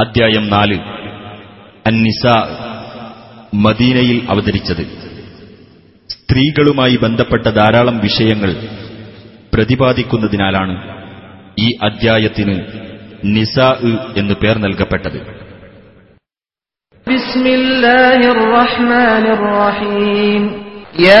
അധ്യായം നാല്. അന്നിസ മദീനയിൽ അവതരിച്ചത്. സ്ത്രീകളുമായി ബന്ധപ്പെട്ട ധാരാളം വിഷയങ്ങൾ പ്രതിപാദിക്കുന്നതിനാലാണ് ഈ അദ്ധ്യായത്തിന് നിസാ എന്ന് പേർ നൽകപ്പെട്ടത്. ബിസ്മില്ലാഹിർ റഹ്മാനിർ റഹീം യാ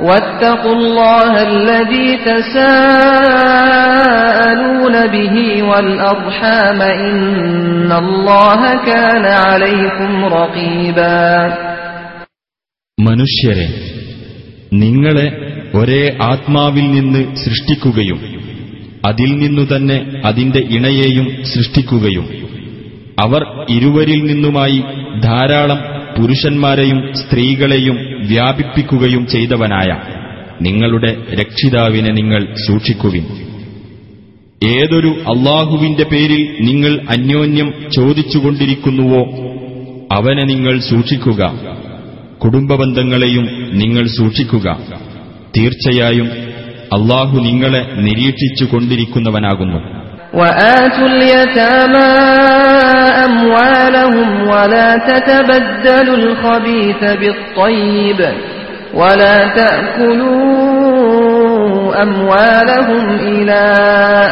واتقوا الله الذي تساءلون به والأرحام إن الله كان عليكم رقيبا മനുഷ്യരെ നിങ്ങളെ ഒരേ ആത്മാവിൽ നിന്ന് സൃഷ്ടിക്കുകയും അതിൽ നിന്നു തന്നെ അതിന്റെ ഇണയെയും സൃഷ്ടിക്കുകയും അവർ ഇരുവരിൽ നിന്നുമായി ധാരാളം പുരുഷന്മാരെയും സ്ത്രീകളെയും വ്യാപിപ്പിക്കുകയും ചെയ്തവനായ നിങ്ങളുടെ രക്ഷിതാവിനെ നിങ്ങൾ സൂക്ഷിക്കുവിൻ ഏതൊരു അള്ളാഹുവിന്റെ പേരിൽ നിങ്ങൾ അന്യോന്യം ചോദിച്ചുകൊണ്ടിരിക്കുന്നുവോ അവനെ നിങ്ങൾ സൂക്ഷിക്കുക കുടുംബബന്ധങ്ങളെയും നിങ്ങൾ സൂക്ഷിക്കുക തീർച്ചയായും അള്ളാഹു നിങ്ങളെ നിരീക്ഷിച്ചു കൊണ്ടിരിക്കുന്നവനാകുന്നു وآتوا اليتامى أموالهم ولا تتبدلوا الخبيث بالطيب ولا تأكلوا أموالهم إلى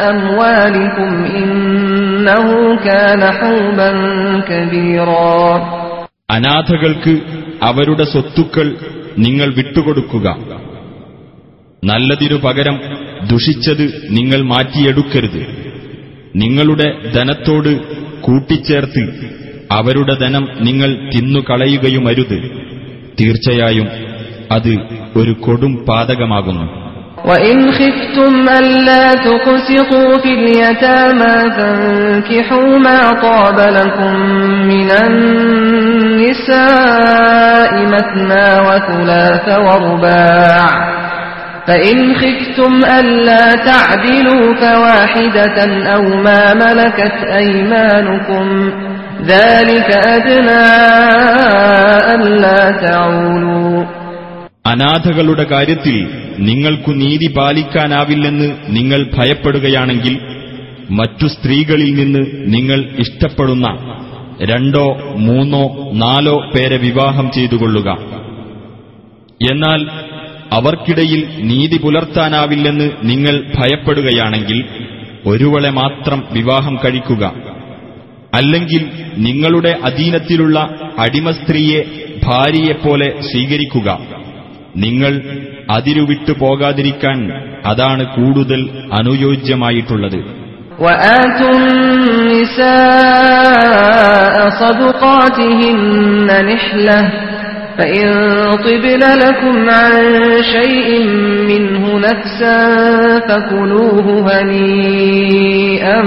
أموالكم إنه كان حوبا كبيرا അനാഥകൾക്ക് അവരുടെ സ്വത്തുക്കൾ നിങ്ങൾ വിട്ടുകൊടുക്കുക നല്ലതിനു പകരം ദുഷിച്ചത് നിങ്ങൾ മാറ്റിയെടുക്കരുത് നിങ്ങളുടെ ധനത്തോട് കൂട്ടിച്ചേർത്ത് അവരുടെ ധനം നിങ്ങൾ തിന്നുകളയുകയുമരുത് തീർച്ചയായും അത് ഒരു കൊടും പാതകമാകുന്നു وإن خفتم ألا تقسطوا في اليتامى فانكحوا ما طاب لكم من النساء مثنى وثلاث ورباع فإن خفتم ألا تعدلوا فواحدة أو ما ملكت أيمانكم ذلك أدنى ألا تعولوا അനാഥകളുടെ കാര്യത്തിൽ നിങ്ങൾക്കു നീതി പാലിക്കാനാവില്ലെന്ന് നിങ്ങൾ ഭയപ്പെടുകയാണെങ്കിൽ മറ്റു സ്ത്രീകളിൽ നിന്ന് നിങ്ങൾ ഇഷ്ടപ്പെടുന്ന രണ്ടോ മൂന്നോ നാലോ പേരെ വിവാഹം ചെയ്തുകൊള്ളുക എന്നാൽ അവർക്കിടയിൽ നീതി പുലർത്താനാവില്ലെന്ന് നിങ്ങൾ ഭയപ്പെടുകയാണെങ്കിൽ ഒരുവളെ മാത്രം വിവാഹം കഴിക്കുക അല്ലെങ്കിൽ നിങ്ങളുടെ അധീനത്തിലുള്ള അടിമസ്ത്രീയെ ഭാര്യയെപ്പോലെ സ്വീകരിക്കുക നിങ്ങൾ അതിരുവിട്ടു പോകാതിരിക്കാൻ അതാണ് കൂടുതൽ അനുയോജ്യമായിട്ടുള്ളത് وآتوا النساء صدقاتهن نحلة فإن طبن لكم عن شيء منه نفسا فكلوه هنيئا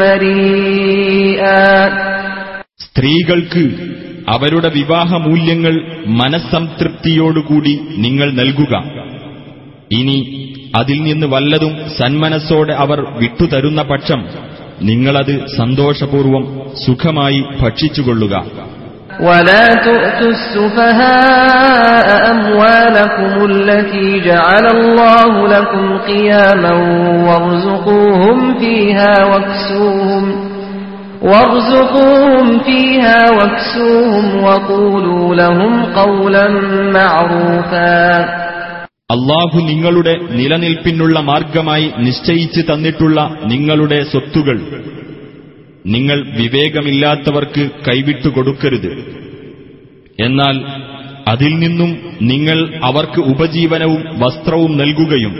مريئا സ്ത്രീകൾക്ക് അവരുടെ വിവാഹമൂല്യങ്ങൾ മനസ്സംതൃപ്തിയോടുകൂടി നിങ്ങൾ നൽകുക ഇനി അതിൽ നിന്ന് വല്ലതും സന്മനസ്സോടെ അവർ വിട്ടുതരുന്ന പക്ഷം നിങ്ങളത് സന്തോഷപൂർവം സുഖമായി ഭക്ഷിച്ചുകൊള്ളുക ولا تؤتوا السفهاء أموالكم التي جعل الله لكم قياما وارزقوهم فيها واكسوهم وارزقوهم فيها واكسوهم وقولوا لهم قولا معروفا അള്ളാഹു നിങ്ങളുടെ നിലനിൽപ്പിനുള്ള മാർഗമായി നിശ്ചയിച്ച് തന്നിട്ടുള്ള നിങ്ങളുടെ സ്വത്തുകൾ നിങ്ങൾ വിവേകമില്ലാത്തവർക്ക് കൈവിട്ടു കൊടുക്കരുത് എന്നാൽ അതിൽ നിന്നും നിങ്ങൾ അവർക്ക് ഉപജീവനവും വസ്ത്രവും നൽകുകയും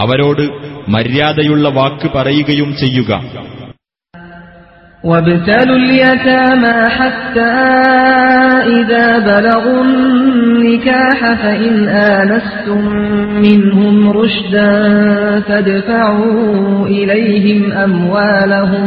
അവരോട് മര്യാദയുള്ള വാക്ക് പറയുകയും ചെയ്യുക وابتلوا اليتامى حتى إذا بلغوا النكاح فإن آنستم منهم رشدا فادفعوا إليهم أموالهم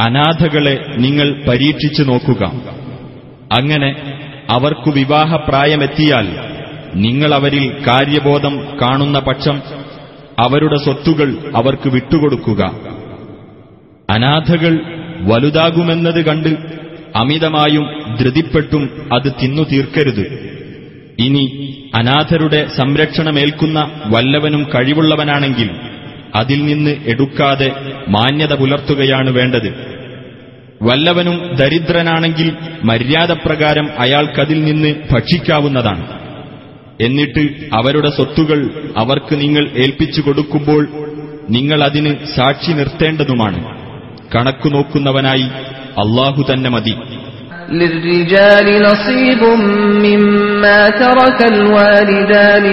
അനാഥകളെ നിങ്ങൾ പരീക്ഷിച്ചു നോക്കുക. അങ്ങനെ അവർക്കു വിവാഹപ്രായമെത്തിയാൽ നിങ്ങൾ അവരിൽ കാര്യബോധം കാണുന്ന പക്ഷം അവരുടെ സ്വത്തുകൾ അവർക്ക് വിട്ടുകൊടുക്കുക. അനാഥകൾ വലുതാകുമെന്നത് കണ്ട് അമിതമായും ധൃതിപ്പെട്ടും അത് തിന്നു തീർക്കരുത്. ഇനി അനാഥരുടെ സംരക്ഷണമേൽക്കുന്ന വല്ലവനും കഴിവുള്ളവനാണെങ്കിൽ അതിൽ നിന്ന് എടുക്കാതെ മാന്യത പുലർത്തുകയാണ് വേണ്ടത് വല്ലവനും ദരിദ്രനാണെങ്കിൽ മര്യാദപ്രകാരം അയാൾക്കതിൽ നിന്ന് ഭക്ഷിക്കാവുന്നതാണ് എന്നിട്ട് അവരുടെ സ്വത്തുകൾ അവർക്ക് നിങ്ങൾ ഏൽപ്പിച്ചു കൊടുക്കുമ്പോൾ നിങ്ങൾ അതിന് സാക്ഷി നിർത്തേണ്ടതുമാണ് കണക്കു നോക്കുന്നവനായി അള്ളാഹു തന്നെ മതി للرجال نصيب مما ترك الوالدان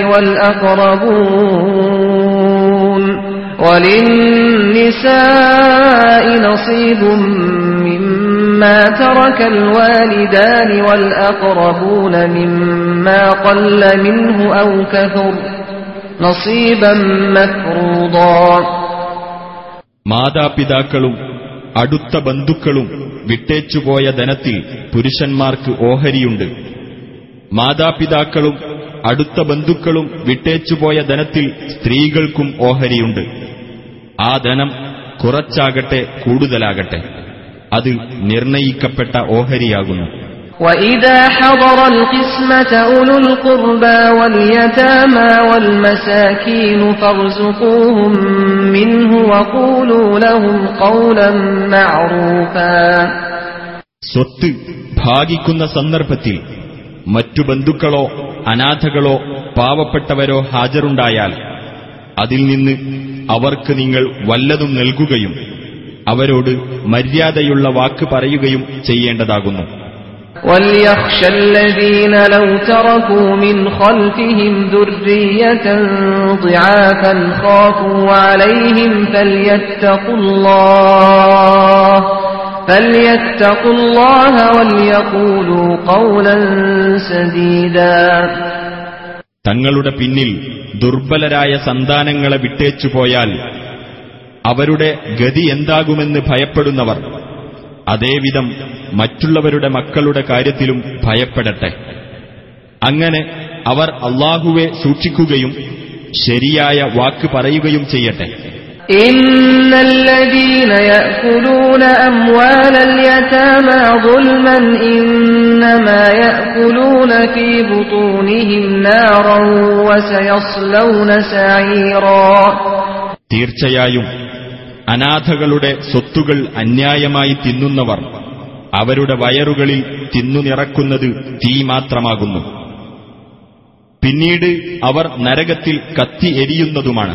والأقربون وللنساء نصيب مما ترك الوالدان والأقربون مما قل منه أو كثر نصيبا مفروضا മാതാപിതാക്കളും അടുത്ത ബന്ധുക്കളും വിട്ടേച്ചുപോയ ധനത്തിൽ പുരുഷന്മാർക്ക് ഓഹരിയുണ്ട് മാതാപിതാക്കളും അടുത്ത ബന്ധുക്കളും വിട്ടേച്ചുപോയ ധനത്തിൽ സ്ത്രീകൾക്കും ഓഹരിയുണ്ട് ആ ധനം കുറച്ചാകട്ടെ കൂടുതലാകട്ടെ അത് നിർണയിക്കപ്പെട്ട ഓഹരിയാകുന്നു وإذا حضر القسمة أولو القربى واليتامى والمساكين فارزقوهم منه وقولوا لهم قولا معروفا സ്വത്ത് ഭാഗിക്കുന്ന സന്ദർഭത്തിൽ മറ്റു ബന്ധുക്കളോ അനാഥകളോ പാവപ്പെട്ടവരോ ഹാജരുണ്ടായാൽ അതിൽ നിന്ന് അവർക്ക് നിങ്ങൾ വല്ലതും നൽകുകയും അവരോട് മര്യാദയുള്ള വാക്ക് പറയുകയും ചെയ്യേണ്ടതാകുന്നു وليخشى الذين لو تركوا من خلفهم ذرية ضعافا خافوا عليهم فليتقوا الله فليتقوا الله وليقولوا قولا سديدا തങ്ങളുടെ പിന്നിൽ ദുർബലരായ സന്താനങ്ങളെ വിട്ടേച്ചുപോയാൽ അവരുടെ ഗതി എന്താകുമെന്ന് ഭയപ്പെടുന്നവർ. അതേവിധം മറ്റുള്ളവരുടെ മക്കളുടെ കാര്യത്തിലും ഭയപ്പെടട്ടെ. അങ്ങനെ അവർ അള്ളാഹുവെ സൂക്ഷിക്കുകയും ശരിയായ വാക്ക് പറയുകയും ചെയ്യട്ടെ. إن الذين يأكلون أموال اليتامى ظلما إنما يأكلون في بطونهم نارا وسيصلون سعيرا തീർച്ചയായും അനാഥകളുടെ സ്വത്തുകൾ അന്യായമായി തിന്നുന്നവർ അവരുടെ വയറുകളിൽ തിന്നു നിറക്കുന്നത് തീ മാത്രമാകുന്നു പിന്നീട് അവർ നരകത്തിൽ കത്തി എരിയുന്നതുമാണ്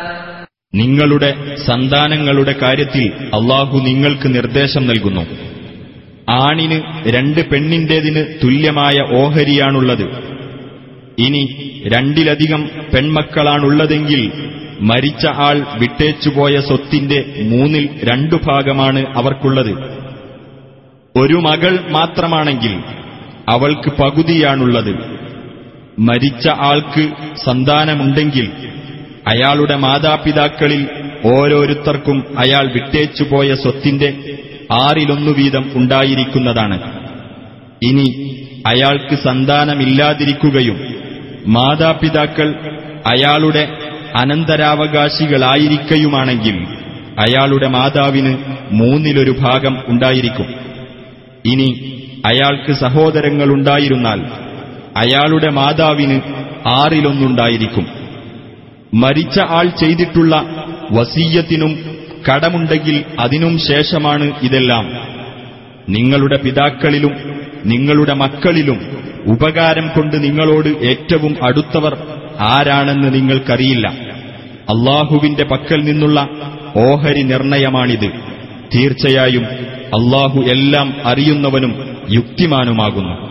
നിങ്ങളുടെ സന്താനങ്ങളുടെ കാര്യത്തിൽ അള്ളാഹു നിങ്ങൾക്ക് നിർദ്ദേശം നൽകുന്നു. ആണിന് രണ്ട് പെണ്ണിന്റേതിന് തുല്യമായ ഓഹരിയാണുള്ളത്. ഇനി രണ്ടിലധികം പെൺമക്കളാണുള്ളതെങ്കിൽ മരിച്ച ആൾ വിട്ടേച്ചുപോയ സ്വത്തിന്റെ മൂന്നിൽ രണ്ടു ഭാഗമാണ് അവർക്കുള്ളത്. ഒരു മകൾ മാത്രമാണെങ്കിൽ അവൾക്ക് പകുതിയാണുള്ളത്. മരിച്ച ആൾക്ക് സന്താനമുണ്ടെങ്കിൽ അയാളുടെ മാതാപിതാക്കളിൽ ഓരോരുത്തർക്കും അയാൾ വിട്ടേച്ചുപോയ സ്വത്തിന്റെ ആറിലൊന്നു വീതം ഉണ്ടായിരിക്കുന്നതാണ്. ഇനി അയാൾക്ക് സന്താനമില്ലാതിരിക്കുകയും മാതാപിതാക്കൾ അയാളുടെ അനന്തരാവകാശികളായിരിക്കയുമാണെങ്കിൽ അയാളുടെ മാതാവിന് മൂന്നിലൊരു ഭാഗം ഉണ്ടായിരിക്കും. ഇനി അയാൾക്ക് സഹോദരങ്ങളുണ്ടായിരുന്നാൽ അയാളുടെ മാതാവിന് ആറിലൊന്നുണ്ടായിരിക്കും. മരിച്ച ആൾ ചെയ്തിട്ടുള്ള വസീയത്തിനും കടമുണ്ടെങ്കിൽ അതിനും ശേഷമാണ് ഇതെല്ലാം. നിങ്ങളുടെ പിതാക്കളിലും നിങ്ങളുടെ മക്കളിലും ഉപകാരം കൊണ്ട് നിങ്ങളോട് ഏറ്റവും അടുത്തവർ ആരാണെന്ന് നിങ്ങൾക്കറിയില്ല. അള്ളാഹുവിന്റെ പക്കൽ നിന്നുള്ള ഓഹരി നിർണയമാണിത്. തീർച്ചയായും അള്ളാഹു എല്ലാം അറിയുന്നവനും യുക്തിമാനുമാകുന്നു.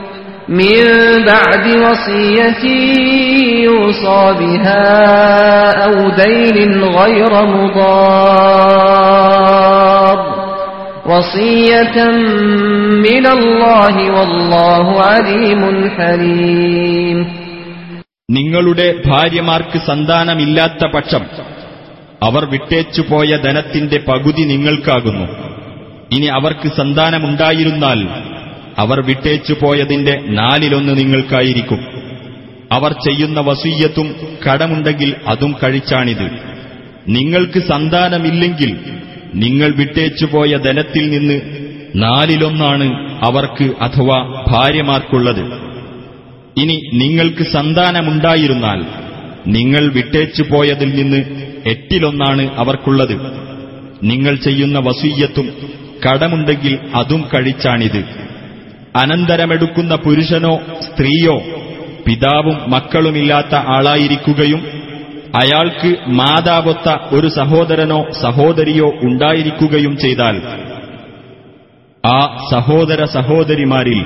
من بعد وصية يوصى بها أو دين غير مضار وصية من الله والله عليم حليم നിങ്ങളുടെ ഭാര്യമാർക്ക് സന്താനമില്ലാത്ത പക്ഷം അവർ വിട്ടേച്ചുപോയ ധനത്തിന്റെ പകുതി നിങ്ങൾക്കാകുന്നു ഇനി അവർക്ക് സന്താനമുണ്ടായിരുന്നാൽ അവർ വിട്ടേച്ചു പോയതിന്റെ നാലിലൊന്ന് നിങ്ങൾക്കായിരിക്കും. അവർ ചെയ്യുന്ന വസീയത്തും കടമുണ്ടെങ്കിൽ അതും കഴിച്ചാണിത്. നിങ്ങൾക്ക് സന്താനമില്ലെങ്കിൽ നിങ്ങൾ വിട്ടേച്ചുപോയ ധനത്തിൽ നിന്ന് നാലിലൊന്നാണ് അവർക്ക് അഥവാ ഭാര്യമാർക്കുള്ളത്. ഇനി നിങ്ങൾക്ക് സന്താനമുണ്ടായിരുന്നാൽ നിങ്ങൾ വിട്ടേച്ചുപോയതിൽ നിന്ന് എട്ടിലൊന്നാണ് അവർക്കുള്ളത്. നിങ്ങൾ ചെയ്യുന്ന വസീയത്തും കടമുണ്ടെങ്കിൽ അതും കഴിച്ചാണിത്. അനന്തരമെടുക്കുന്ന പുരുഷനോ സ്ത്രീയോ പിതാവും മക്കളുമില്ലാത്ത ആളായിരിക്കുകയും അയാൾക്ക് മാതാവൊത്ത ഒരു സഹോദരനോ സഹോദരിയോ ഉണ്ടായിരിക്കുകയും ചെയ്താൽ ആ സഹോദര സഹോദരിമാരിൽ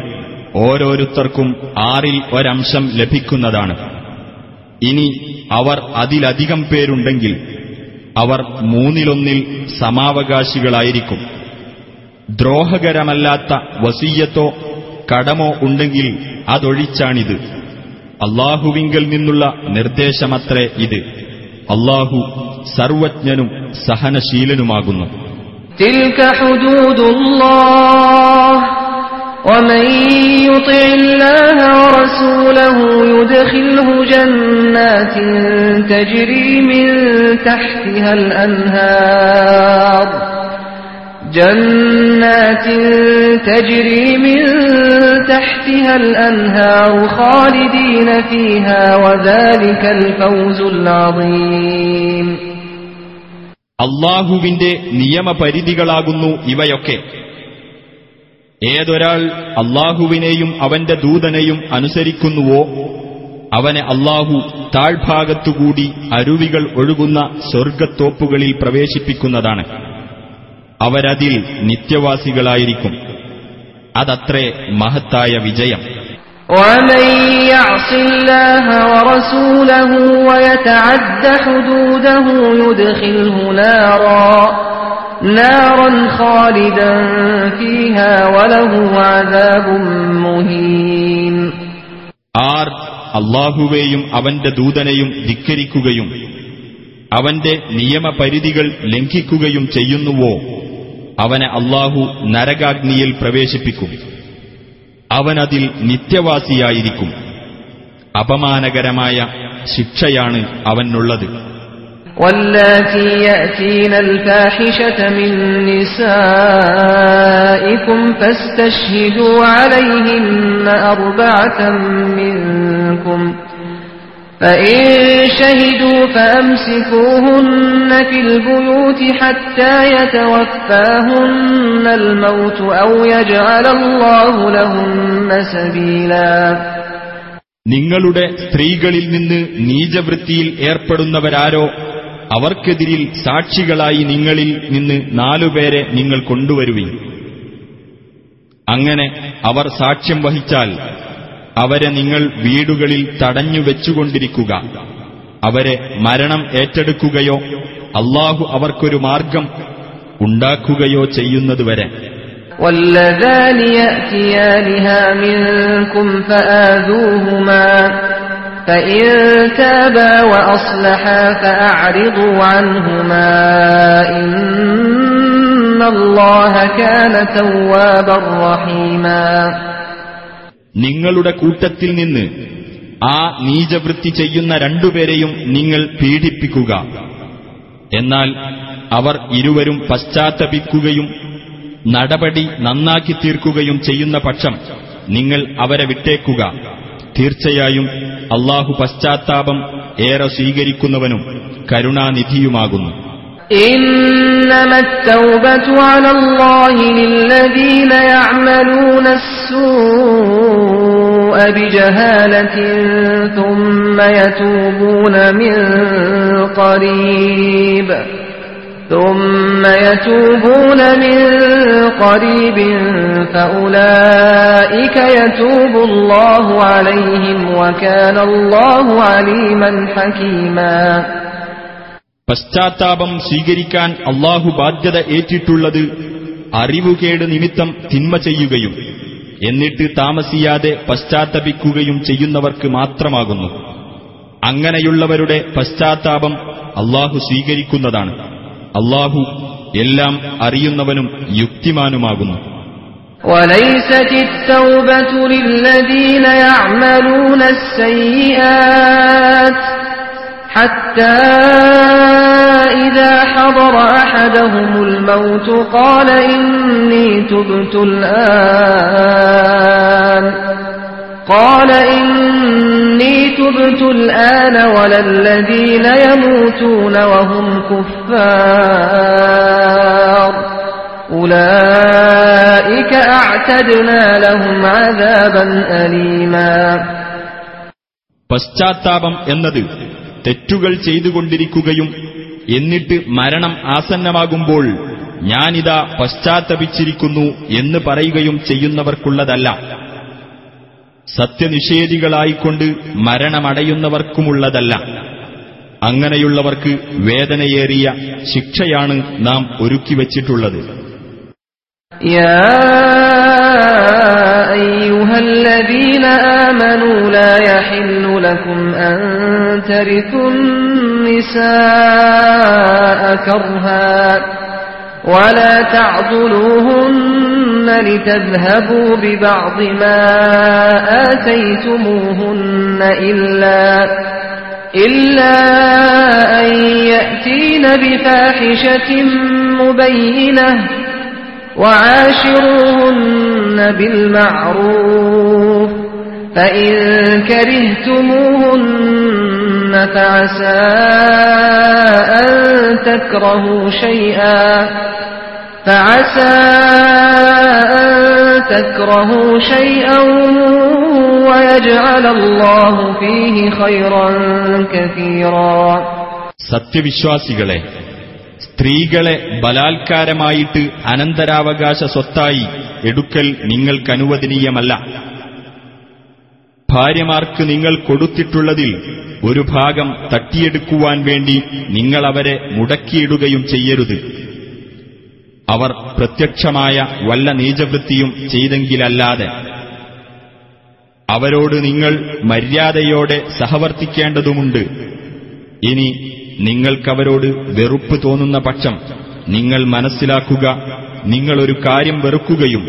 ഓരോരുത്തർക്കും ആറിൽ ഒരംശം ലഭിക്കുന്നതാണ്. ഇനി അവർ അതിലധികം പേരുണ്ടെങ്കിൽ അവർ മൂന്നിലൊന്നിൽ സമാവകാശികളായിരിക്കും. ദ്രോഹകരമല്ലാത്ത വസീയത്തോ കടമോ ഉണ്ടെങ്കിൽ അതൊഴിച്ചാണിത് അള്ളാഹുവിങ്കൽ നിന്നുള്ള നിർദ്ദേശമത്രേ ഇത് അള്ളാഹു സർവജ്ഞനും സഹനശീലനുമാകുന്നു تلك حدود الله ومن يطع الله ورسوله يدخله جنات تجري من تحتها الأنهار جنات تجري من تحتها الأنهار خالدين فيها وذلك الفوز العظيم അള്ളാഹുവിന്റെ നിയമപരിധികളാകുന്നു ഇവയൊക്കെ ഏതൊരാൾ അള്ളാഹുവിനെയും അവന്റെ ദൂതനെയും അനുസരിക്കുന്നുവോ അവനെ അള്ളാഹു താഴ്ഭാഗത്തുകൂടി അരുവികൾ ഒഴുകുന്ന സ്വർഗത്തോപ്പുകളിൽ പ്രവേശിപ്പിക്കുന്നതാണ് അവരതിൽ നിത്യവാസികളായിരിക്കും അതത്രേ മഹത്തായ വിജയം ومن يعص الله ورسوله ويتعد حدوده يدخله نارا نارا خالدا فيها وله عذاب مهين ആർ അള്ളാഹുവേയും അവന്റെ ദൂതനെയും ധിക്കരിക്കുകയും അവന്റെ നിയമപരിധികൾ ലംഘിക്കുകയും ചെയ്യുന്നുവോ അവനെ അള്ളാഹു നരകാഗ്നിയിൽ പ്രവേശിപ്പിക്കും അവനതിൽ നിത്യവാസിയായിരിക്കും അപമാനകരമായ ശിക്ഷയാണ് അവനുള്ളത് واللاتي يأتين الفاحشة من نسائكم فاستشهدوا عليهن أربعة منكم فإن شهدوا فأمسكوهن في البيوت حتى يتوفاهن الموت أو يجعل الله لهن سبيلا നിങ്ങളുടെ സ്ത്രീകളിൽ നിന്ന് നീചവൃത്തിയിൽ ഏർപ്പെടുന്നവരാരോ അവർക്കെതിരിൽ സാക്ഷികളായി നിങ്ങളിൽ നിന്ന് നാലുപേരെ നിങ്ങൾ കൊണ്ടുവരുവിൻ അങ്ങനെ അവർ സാക്ഷ്യം വഹിച്ചാൽ അവരെ നിങ്ങൾ വീടുകളിൽ തടഞ്ഞു വെച്ചുകൊണ്ടിരിക്കുക അവരെ മരണം ഏറ്റെടുക്കുകയോ അള്ളാഹു അവർക്കൊരു മാർഗം ഉണ്ടാക്കുകയോ ചെയ്യുന്നതുവരെ واللذان يأتيانها منكم فآذوهما فإن تابا وأصلحا فأعرضوا عنهما إن الله كان توابا رحيما നിങ്ങളുടെ കൂട്ടത്തിൽ നിന്ന് ആ നീചവൃത്തി ചെയ്യുന്ന രണ്ടുപേരെയും നിങ്ങൾ പീഡിപ്പിക്കുക എന്നാൽ അവർ ഇരുവരും പശ്ചാത്തപിക്കുകയും നടപടി നന്നാക്കി തീർക്കുകയും ചെയ്യുന്ന പക്ഷം നിങ്ങൾ അവരെ വിട്ടേക്കുക തീർച്ചയായും അള്ളാഹു പശ്ചാത്താപം ഏറെ സ്വീകരിക്കുന്നവനും കരുണാനിധിയുമാകുന്നു إنما التوبة على الله للذين يعملون السوء بجهالة ثم يتوبون من قريب ثم يتوبون من قريب فأولئك يتوب الله عليهم وكان الله عليما حكيما പശ്ചാത്താപം സ്വീകരിക്കാൻ അള്ളാഹു ബാധ്യത ഏറ്റിട്ടുള്ളത് അറിവുകേട് നിമിത്തം തിന്മ ചെയ്യുകയും എന്നിട്ട് താമസിയാതെ പശ്ചാത്തപിക്കുകയും ചെയ്യുന്നവർക്ക് മാത്രമാകുന്നു അങ്ങനെയുള്ളവരുടെ പശ്ചാത്താപം അള്ളാഹു സ്വീകരിക്കുന്നതാണ് അള്ളാഹു എല്ലാം അറിയുന്നവനും യുക്തിമാനുമാകുന്നു وليست التوبة للذين يعملون السيئات حتى إذا حضر أحدهم الموت قال إني تبت الآن قال إني تبت الآن ولا الذين يموتون وهم كفار أولئك أعتدنا لهم عذابا أليما പശ്ചാത്താപം എന്നത് തെറ്റുകൾ ചെയ്തുകൊണ്ടിരിക്കുകയും എന്നിട്ട് മരണം ആസന്നമാകുമ്പോൾ ഞാനിതാ പശ്ചാത്തപിച്ചിരിക്കുന്നു എന്ന് പറയുകയും ചെയ്യുന്നവർക്കുള്ളതല്ല. സത്യനിഷേധികളായിക്കൊണ്ട് മരണമടയുന്നവർക്കുമുള്ളതല്ല. അങ്ങനെയുള്ളവർക്ക് വേദനയേറിയ ശിക്ഷയാണ് നാം ഒരുക്കിവച്ചിട്ടുള്ളത് ൂലയഹിന്നുലകും അന്തരിക്കും النساء كرها ولا تعضلوهن لتذهبوا ببعض ما آتيتموهن إلا إلا أن يأتين بفاحشة مبينة وعاشروهن بالمعروف فإن كرهتموهن فعسى أن تكرهوا شيئا فعسى أن تكرهوا شيئا ويجعل الله فيه خيرا كثيرا സത്യവിശ്വാസികളെ സ്ത്രീകളെ ബലാത്കാരമായിട്ട് അനന്തരാവകാശ സ്വത്തായി എടുക്കൽ നിങ്ങൾക്കനുവദനീയമല്ല ഭാര്യമാർക്ക് നിങ്ങൾ കൊടുത്തിട്ടുള്ളതിൽ ഒരു ഭാഗം തട്ടിയെടുക്കുവാൻ വേണ്ടി നിങ്ങൾ അവരെ മുടക്കിയിടുകയും ചെയ്യരുത്. അവർ പ്രത്യക്ഷമായ വല്ല നീചവൃത്തിയും ചെയ്തെങ്കിലല്ലാതെ. അവരോട് നിങ്ങൾ മര്യാദയോടെ സഹവർത്തിക്കേണ്ടതുമുണ്ട്. ഇനി നിങ്ങൾക്കവരോട് വെറുപ്പ് തോന്നുന്ന പക്ഷം നിങ്ങൾ മനസ്സിലാക്കുക നിങ്ങളൊരു കാര്യം വെറുക്കുകയും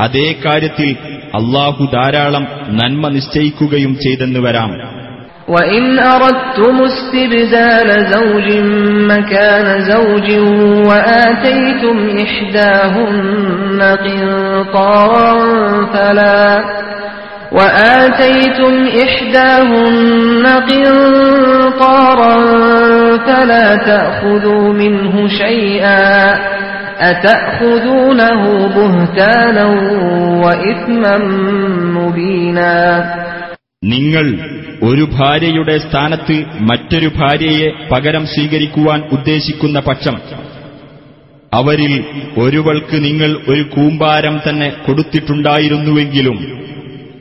അതേ കാര്യത്തിൽ അള്ളാഹു ധാരാളം നന്മ നിശ്ചയിക്കുകയും ചെയ്തെന്ന് വരാം وإن أردتم استبدال زوج مكان زوج وآتيتم إحداهن قنطارا فلا وآتيتم إحداهن قنطارا فلا تأخذوا منه شيئا أتأخذونه بهتانا وإثما مبينا നിങ്ങൾ ഒരു ഭാര്യയുടെ സ്ഥാനത്ത് മറ്റൊരു ഭാര്യയെ പകരം സ്വീകരിക്കുവാൻ ഉദ്ദേശിക്കുന്ന പക്ഷം അവരിൽ ഒരുവൾക്ക് നിങ്ങൾ ഒരു കൂമ്പാരം തന്നെ കൊടുത്തിട്ടുണ്ടായിരുന്നുവെങ്കിലും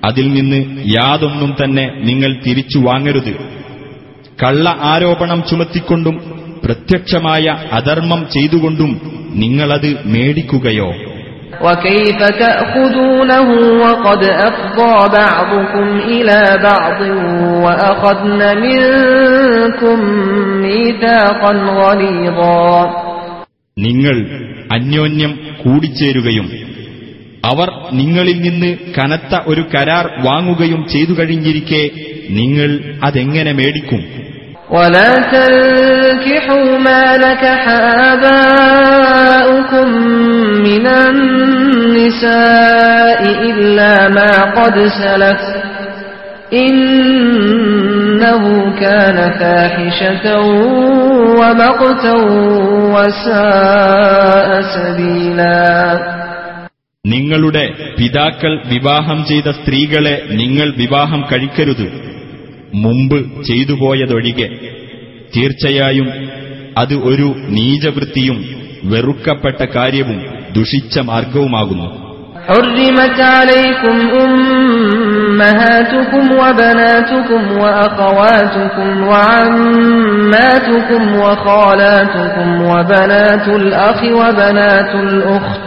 അതിൽ നിന്ന് യാതൊന്നും തന്നെ നിങ്ങൾ തിരിച്ചു വാങ്ങരുത് കള്ള ആരോപണം ചുമത്തിക്കൊണ്ടും പ്രത്യക്ഷമായ അധർമ്മം ചെയ്തുകൊണ്ടും നിങ്ങളത് മേടിക്കുകയോ وكيف تأخذونه وقد أفضى بعضكم إلى بعض وأخذن منكم ميثاقا غليظا നിങ്ങൾ അന്യോന്യം കൂടിച്ചേരുകയും അവർ നിങ്ങളിൽ നിന്ന് കനത്ത ഒരു കരാർ വാങ്ങുകയും ചെയ്തു കഴിഞ്ഞിരിക്കെ നിങ്ങൾ അതെങ്ങനെ മേടിക്കും ولا تنكحوا ما نكح آباؤكم من النساء إلا ما قد سلف إنه كان فاحشة ومقتا وساء سبيلا നിങ്ങളുടെ പിതാക്കൾ വിവാഹം ചെയ്ത സ്ത്രീകളെ നിങ്ങൾ വിവാഹം കഴിക്കരുത് മുമ്പ് ചെയ്തുപോയതൊഴികെ തീർച്ചയായും അത് ഒരു നീചവൃത്തിയും വെറുക്കപ്പെട്ട കാര്യവും ദുഷിച്ച മാർഗവുമാകുന്നു حرمت عليكم أمهاتكم وبناتكم وأخواتكم وعماتكم وخالاتكم وبنات الأخ وبنات الأخت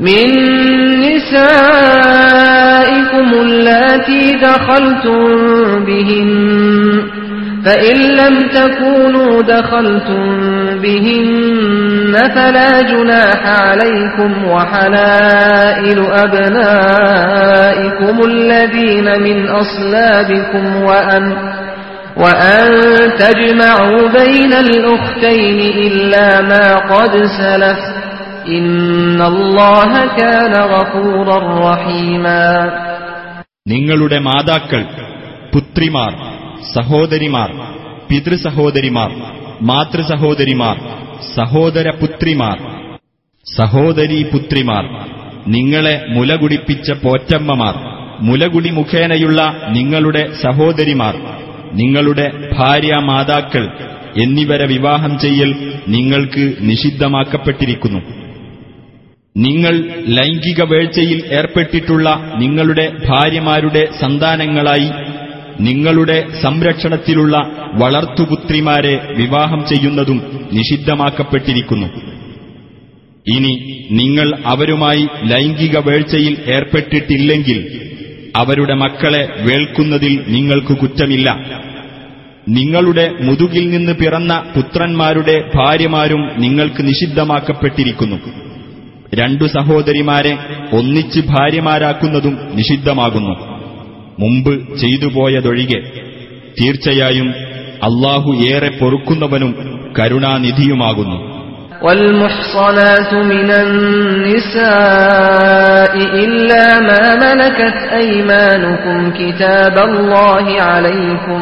من نسائكم اللاتي دخلتم بهن فإن لم تكونوا دخلتم بهن فلا جناح عليكم وحلائل أبنائكم الذين من أصلابكم وأن وأن تجمعوا بين الأختين إلا ما قد سلف നിങ്ങളുടെ മാതാക്കൾ പുത്രിമാർ സഹോദരിമാർ പിതൃസഹോദരിമാർ മാതൃസഹോദരിമാർ സഹോദരി Putriമാർ നിങ്ങളെ മുലകുടിപ്പിച്ച പോറ്റമ്മമാർ മുലകുടി മുഖേനയുള്ള നിങ്ങളുടെ സഹോദരിമാർ നിങ്ങളുടെ ഭാര്യാമാതാക്കൾ എന്നിവരെ വിവാഹം ചെയ്യൽ നിങ്ങൾക്ക് നിഷിദ്ധമാക്കപ്പെട്ടിരിക്കുന്നു. നിങ്ങൾ ലൈംഗിക വേഴ്ചയിൽ ഏർപ്പെട്ടിട്ടുള്ള നിങ്ങളുടെ ഭാര്യമാരുടെ സന്താനങ്ങളായി നിങ്ങളുടെ സംരക്ഷണത്തിലുള്ള വളർത്തുപുത്രിമാരെ വിവാഹം ചെയ്യുന്നതും നിഷിദ്ധമാക്കപ്പെട്ടിരിക്കുന്നു. ഇനി നിങ്ങൾ അവരുമായി ലൈംഗിക വേഴ്ചയിൽ ഏർപ്പെട്ടിട്ടില്ലെങ്കിൽ അവരുടെ മക്കളെ വേൾക്കുന്നതിൽ നിങ്ങൾക്ക് കുറ്റമില്ല. നിങ്ങളുടെ മുതുകിൽ നിന്ന് പിറന്ന പുത്രന്മാരുടെ ഭാര്യമാരും നിങ്ങൾക്ക് നിഷിദ്ധമാക്കപ്പെട്ടിരിക്കുന്നു. രണ്ടു സഹോദരിമാരെ ഒന്നിച്ച് ഭാര്യമാരാക്കുന്നതും നിഷിദ്ധമാകുന്നു മുമ്പ് ചെയ്തുപോയതൊഴികെ തീർച്ചയായും അള്ളാഹു ഏറെ പൊറുക്കുന്നവനും കരുണാനിധിയുമാകുന്നു والمحصنات من النساء إلا ما ملكت أيمانكم كتاب الله عليكم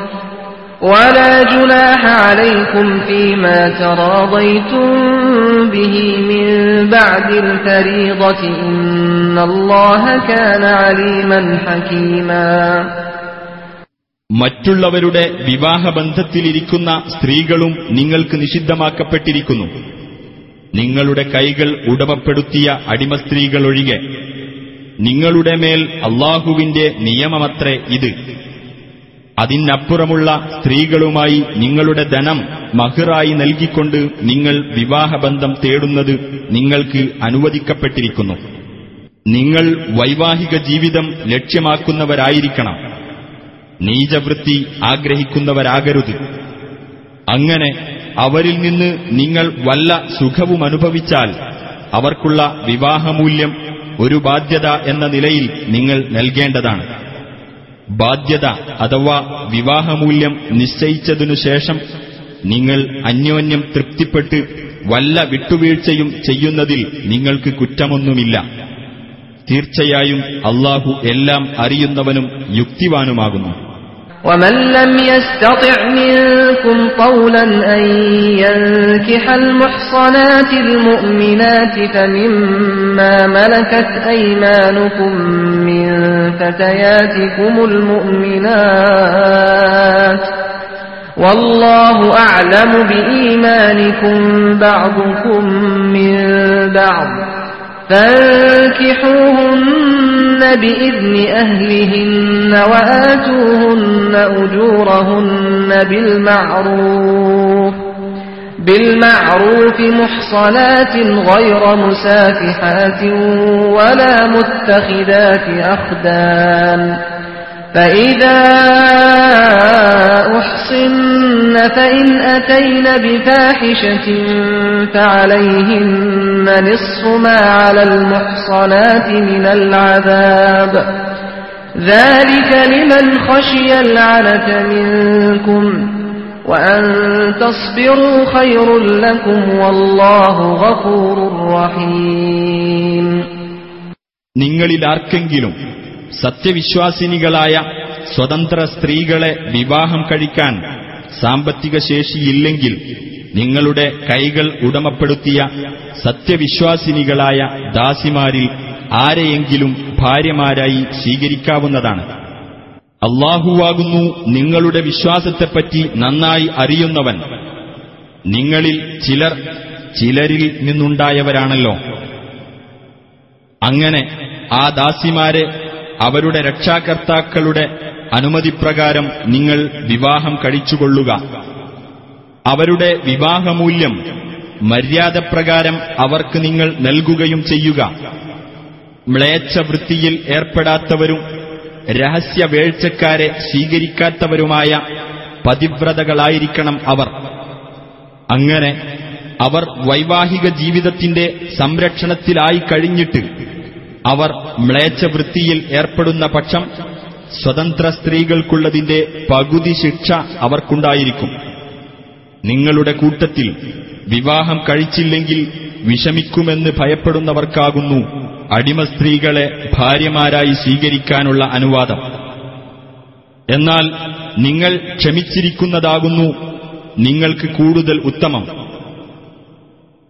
ولا جناح عليكم فيما تراضيتم به من بعد الفريضة إن الله كان عليما حكيما മറ്റുള്ളവരുടെ വിവാഹബന്ധത്തിലിരിക്കുന്ന സ്ത്രീകളും നിങ്ങൾക്ക് നിഷിദ്ധമാക്കപ്പെട്ടിരിക്കുന്നു നിങ്ങളുടെ കൈകൾ ഉടമപ്പെടുത്തിയ അടിമസ്ത്രീകളൊഴികെ നിങ്ങളുടെ മേൽ അള്ളാഹുവിന്റെ നിയമമത്രേ ഇത് അതിനപ്പുറമുള്ള സ്ത്രീകളുമായി നിങ്ങളുടെ ധനം മഹിറായി നൽകിക്കൊണ്ട് നിങ്ങൾ വിവാഹബന്ധം തേടുന്നത് നിങ്ങൾക്ക് അനുവദിക്കപ്പെട്ടിരിക്കുന്നു. നിങ്ങൾ വൈവാഹിക ജീവിതം ലക്ഷ്യമാക്കുന്നവരായിരിക്കണം. നീചവൃത്തി ആഗ്രഹിക്കുന്നവരാകരുത്. അങ്ങനെ അവരിൽ നിന്ന് നിങ്ങൾ വല്ല സുഖവും അനുഭവിച്ചാൽ അവർക്കുള്ള വിവാഹമൂല്യം ഒരു ബാധ്യത എന്ന നിലയിൽ നിങ്ങൾ നൽകേണ്ടതാണ്. ബാധ്യത അഥവാ വിവാഹമൂല്യം നിശ്ചയിച്ചതിനു ശേഷം നിങ്ങൾ അന്യോന്യം തൃപ്തിപ്പെട്ട് വല്ല വിട്ടുവീഴ്ചയും ചെയ്യുന്നതിൽ നിങ്ങൾക്ക് കുറ്റമൊന്നുമില്ല തീർച്ചയായും അള്ളാഹു എല്ലാം അറിയുന്നവനും യുക്തിവാനുമാകുന്നു ومن لم يستطع منكم طولا أن ينكح المحصنات المؤمنات فمما ملكت أيمانكم من فتياتكم المؤمنات. والله أعلم بإيمانكم بعضكم من بعض. فانكحوهن بإذن أهلهن وآتوهن أجورهن بالمعروف. بالمعروف محصنات غير مسافحات ولا متخذات أخدان فإذا أحصن فإن أتين بفاحشة فعليهن نصف ما على المحصنات من العذاب. ذلك لمن خشي العنة منكم. നിങ്ങളിലാർക്കെങ്കിലും സത്യവിശ്വാസിനികളായ സ്വതന്ത്ര സ്ത്രീകളെ വിവാഹം കഴിക്കാൻ സാമ്പത്തിക ശേഷിയില്ലെങ്കിൽ നിങ്ങളുടെ കൈകൾ ഉടമപ്പെടുത്തിയ സത്യവിശ്വാസിനികളായ ദാസിമാരിൽ ആരെയെങ്കിലും ഭാര്യമാരായി സ്വീകരിക്കാവുന്നതാണ്. അള്ളാഹുവാകുന്നു നിങ്ങളുടെ വിശ്വാസത്തെപ്പറ്റി നന്നായി അറിയുന്നവൻ. നിങ്ങളിൽ ചിലർ ചിലരിൽ നിന്നുണ്ടായവരാണല്ലോ. അങ്ങനെ ആ ദാസിമാരെ അവരുടെ രക്ഷാകർത്താക്കളുടെ അനുമതിപ്രകാരം നിങ്ങൾ വിവാഹം കഴിച്ചുകൊള്ളുക. അവരുടെ വിവാഹമൂല്യം മര്യാദപ്രകാരം അവർക്ക് നിങ്ങൾ നൽകുകയും ചെയ്യുക. മ്ലേച്ഛവൃത്തിയിൽ ഏർപ്പെടാത്തവരും രഹസ്യവേഴ്ചക്കാരെ സ്വീകരിക്കാത്തവരുമായ പതിവ്രതകളായിരിക്കണം അവർ. അങ്ങനെ അവർ വൈവാഹിക ജീവിതത്തിന്റെ സംരക്ഷണത്തിലായി കഴിഞ്ഞിട്ട് അവർ മ്ലേച്ഛവൃത്തിയിൽ ഏർപ്പെടുന്ന പക്ഷം സ്വതന്ത്ര സ്ത്രീകൾക്കുള്ളതിന്റെ പകുതി ശിക്ഷ അവർക്കുണ്ടായിരിക്കും. നിങ്ങളുടെ കൂട്ടത്തിൽ വിവാഹം കഴിച്ചില്ലെങ്കിൽ വിഷമിക്കുമെന്ന് ഭയപ്പെടുന്നവർക്കാകുന്നു. അടിമ സ്ത്രീകളെ ഭാര്യമാരായി സ്വീകരിക്കാനുള്ള അനുവാദം എന്നാൽ നിങ്ങൾ ക്ഷമിച്ചിരിക്കുന്നതാകുന്നു നിങ്ങൾക്ക് കൂടുതൽ ഉത്തമം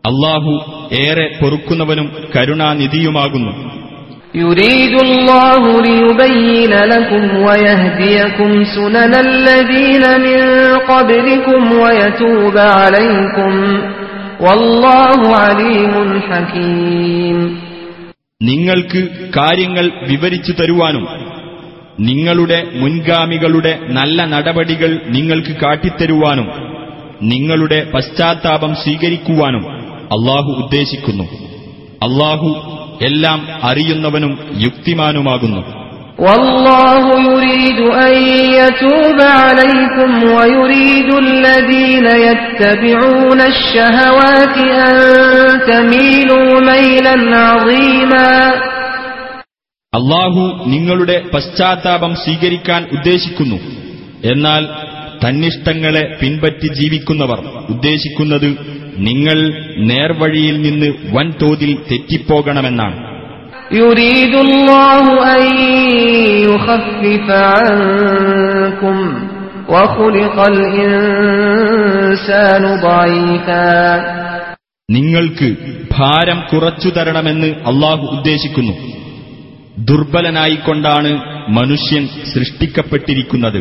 അള്ളാഹു ഏറെ പൊറുക്കുന്നവനും കരുണാനിധിയുമാകുന്നു يريد الله ليبين لكم ويهديكم سنن الذين من قبلكم ويتوب عليكم والله عليم حكيم നിങ്ങൾക്ക് കാര്യങ്ങൾ വിവരിച്ചു തരുവാനും നിങ്ങളുടെ മുൻഗാമികളുടെ നല്ല നടപടികൾ നിങ്ങൾക്ക് കാട്ടിത്തരുവാനും നിങ്ങളുടെ പശ്ചാത്താപം സ്വീകരിക്കുവാനും അള്ളാഹു ഉദ്ദേശിക്കുന്നു. അള്ളാഹു എല്ലാം അറിയുന്നവനും യുക്തിമാനുമാകുന്നു. والله يريد أن يتوب عليكم ويريد الذين يتبعون الشهوات أن تميلوا ميلا عظيما അള്ളാഹു നിങ്ങളുടെ പശ്ചാത്താപം സ്വീകരിക്കാൻ ഉദ്ദേശിക്കുന്നു എന്നാൽ തന്നിഷ്ടങ്ങളെ പിൻപറ്റി ജീവിക്കുന്നവർ ഉദ്ദേശിക്കുന്നത് നിങ്ങൾ നേർവഴിയിൽ നിന്ന് വൻതോതിൽ തെറ്റിപ്പോകണമെന്നാണ് يريد الله أن يخفف عنكم وخلق الإنسان ضعيفا നിങ്ങൾക്ക് ഭാരം കുറച്ചു തരണമെന്ന് അള്ളാഹു ഉദ്ദേശിക്കുന്നു ദുർബലനായിക്കൊണ്ടാണ് മനുഷ്യൻ സൃഷ്ടിക്കപ്പെട്ടിരിക്കുന്നത്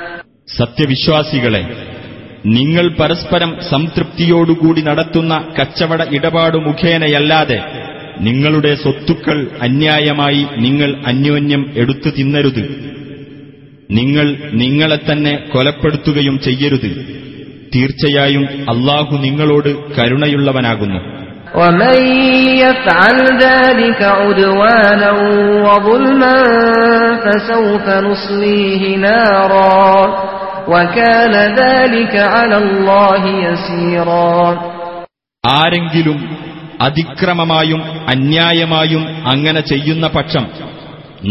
സത്യവിശ്വാസികളെ നിങ്ങൾ പരസ്പരം സംതൃപ്തിയോടുകൂടി നടത്തുന്ന കച്ചവട ഇടപാടു മുഖേനയല്ലാതെ നിങ്ങളുടെ സ്വത്തുക്കൾ അന്യായമായി നിങ്ങൾ അന്യോന്യം എടുത്തു തിന്നരുത് നിങ്ങൾ നിങ്ങളെ തന്നെ കൊലപ്പെടുത്തുകയും ചെയ്യരുത് തീർച്ചയായും അള്ളാഹു നിങ്ങളോട് കരുണയുള്ളവനാകുന്നു ومن يفعل ذلك عدوانا وظلما فسوف نصليه نارا وكان ذلك على الله يسيرا ആരെങ്കിലും അതിക്രമമായും അന്യായമായും അങ്ങനെ ചെയ്യുന്ന പക്ഷം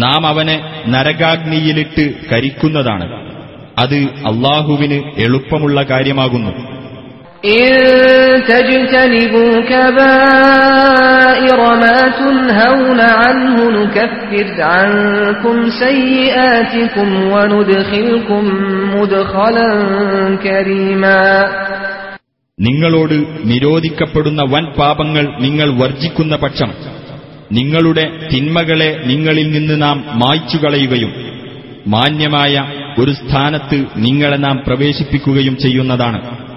നാം അവനെ നരകാഗ്നിയിലിട്ട് കരിക്കുന്നതാണ് അത് അള്ളാഹുവിന് എളുപ്പമുള്ള കാര്യമാകുന്നു إن تجتنبوا كبائر ما تنهون عنه نكفر عنكم سيئاتكم وندخلكم مدخلا كريما നിങ്ങളോട് നിരോധിക്കപ്പെടുന്ന വൻ പാപങ്ങൾ നിങ്ങൾ വർജിക്കുന്ന പക്ഷം നിങ്ങളുടെ തിന്മകളെ നിങ്ങളിൽ നിന്ന് നാം മായ്ച്ചുകളയുകയും മാന്യമായ ഒരു സ്ഥാനത്ത് നിങ്ങളെ നാം പ്രവേശിപ്പിക്കുകയും ചെയ്യുന്നതാണ്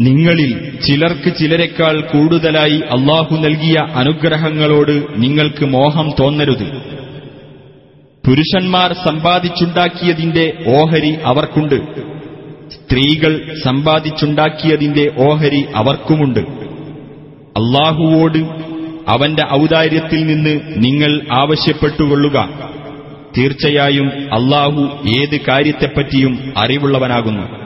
നിങ്ങളിൽ ചിലർക്ക് ചിലരെക്കാൾ കൂടുതലായി അള്ളാഹു നൽകിയ അനുഗ്രഹങ്ങളോട് നിങ്ങൾക്ക് മോഹം തോന്നരുത്. പുരുഷന്മാർ സമ്പാദിച്ചുണ്ടാക്കിയതിന്റെ ഓഹരി അവർക്കുണ്ട്. സ്ത്രീകൾ സമ്പാദിച്ചുണ്ടാക്കിയതിന്റെ ഓഹരി അവർക്കുമുണ്ട്. അള്ളാഹുവോട് അവന്റെ ഔദാര്യത്തിൽ നിന്ന് നിങ്ങൾ ആവശ്യപ്പെട്ടുകൊള്ളുക. തീർച്ചയായും അള്ളാഹു ഏത് കാര്യത്തെപ്പറ്റിയും അറിവുള്ളവനാകുന്നു.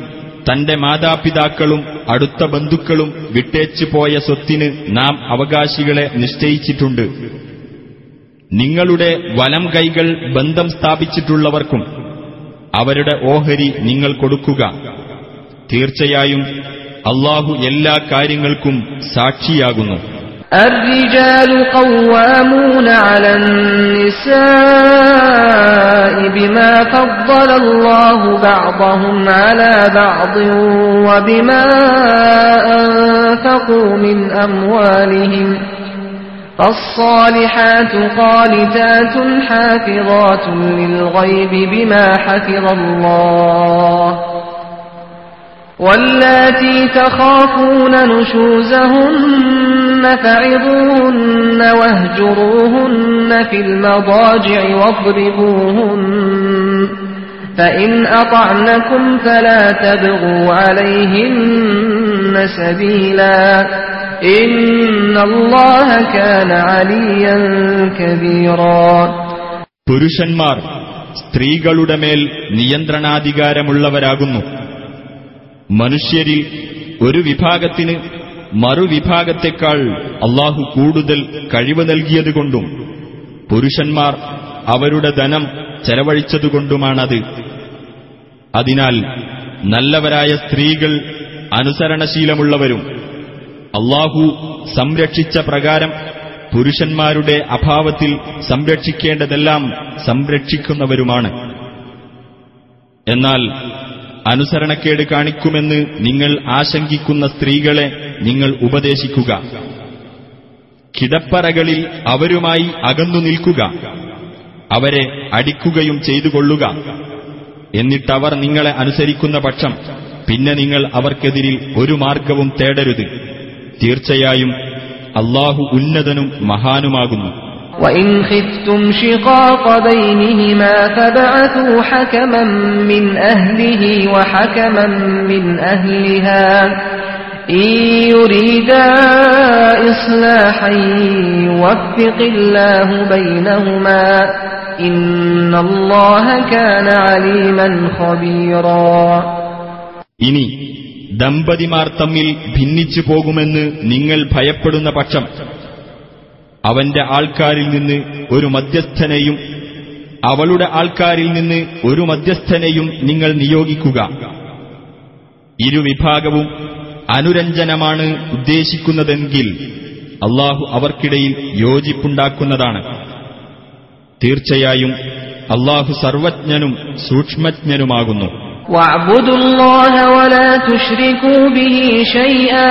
തന്റെ മാതാപിതാക്കളും അടുത്ത ബന്ധുക്കളും വിട്ടേച്ചു പോയ സ്വത്തിന് നാം അവകാശികളെ നിശ്ചയിച്ചിട്ടുണ്ട്. നിങ്ങളുടെ വലം കൈകൾ ബന്ധം സ്ഥാപിച്ചിട്ടുള്ളവർക്കും അവരുടെ ഓഹരി നിങ്ങൾ കൊടുക്കുക. തീർച്ചയായും അള്ളാഹു എല്ലാ കാര്യങ്ങൾക്കും സാക്ഷിയാകുന്നു. الرجال قوامون على النساء بما فضل الله بعضهم على بعض وبما أنفقوا من أموالهم فالصالحات قانتات حافظات للغيب بما حفظ الله واللاتي تخافون نشوزهن فعظوهن واهجروهن في المضاجع واضربوهن فإن أطعنكم فلا تبغوا عليهن سبيلا إن الله كان عليا كبيرا പുരുഷന്മാർ സ്ത്രീകളുടെ മേൽ നിയന്ത്രണാധികാരമുള്ളവരാകുന്നു മനുഷ്യരിൽ ഒരു വിഭാഗത്തിന് മറുവിഭാഗത്തെക്കാൾ അള്ളാഹു കൂടുതൽ കഴിവ് നൽകിയതുകൊണ്ടും പുരുഷന്മാർ അവരുടെ ധനം ചെലവഴിച്ചതുകൊണ്ടുമാണത്. അതിനാൽ നല്ലവരായ സ്ത്രീകൾ അനുസരണശീലമുള്ളവരും അള്ളാഹു സംരക്ഷിച്ച പ്രകാരം പുരുഷന്മാരുടെ അഭാവത്തിൽ സംരക്ഷിക്കേണ്ടതെല്ലാം സംരക്ഷിക്കുന്നവരുമാണ്. എന്നാൽ അനുസരണക്കേട് കാണിക്കുമെന്ന് നിങ്ങൾ ആശങ്കിക്കുന്ന സ്ത്രീകളെ നിങ്ങൾ ഉപദേശിക്കുക. കിടപ്പറകളിൽ അവരുമായി അകന്നു നിൽക്കുക. അവരെ അടിക്കുകയും ചെയ്തുകൊള്ളുക. എന്നിട്ടവർ നിങ്ങളെ അനുസരിക്കുന്ന പക്ഷം പിന്നെ നിങ്ങൾ അവർക്കെതിരിൽ ഒരു മാർഗവും തേടരുത്. തീർച്ചയായും അള്ളാഹു ഉന്നതനും മഹാനുമാകുന്നു. وإن خفتم شقاق بينهما فبعثوا حكما من أهله وحكما من أهلها إن يريدا إصلاحا يوفق الله بينهما إن الله كان عليما خبيرا ഇനി ദമ്പതിമാർ തമ്മിൽ ഭിന്നിച്ചു പോകുമെന്ന് നിങ്ങൾ ഭയപ്പെടുന്ന പക്ഷം അവന്റെ ആൾക്കാരിൽ നിന്ന് ഒരു മധ്യസ്ഥനെയും അവളുടെ ആൾക്കാരിൽ നിന്ന് ഒരു മധ്യസ്ഥനെയും നിങ്ങൾ നിയോഗിക്കുക ഇരുവിഭാഗവും അനുരഞ്ജനമാണ് ഉദ്ദേശിക്കുന്നതെങ്കിൽ അള്ളാഹു അവർക്കിടയിൽ യോജിപ്പുണ്ടാക്കുന്നതാണ് തീർച്ചയായും അള്ളാഹു സർവജ്ഞനും സൂക്ഷ്മജ്ഞനുമാകുന്നു واعبدوا الله ولا تشركوا به شيئا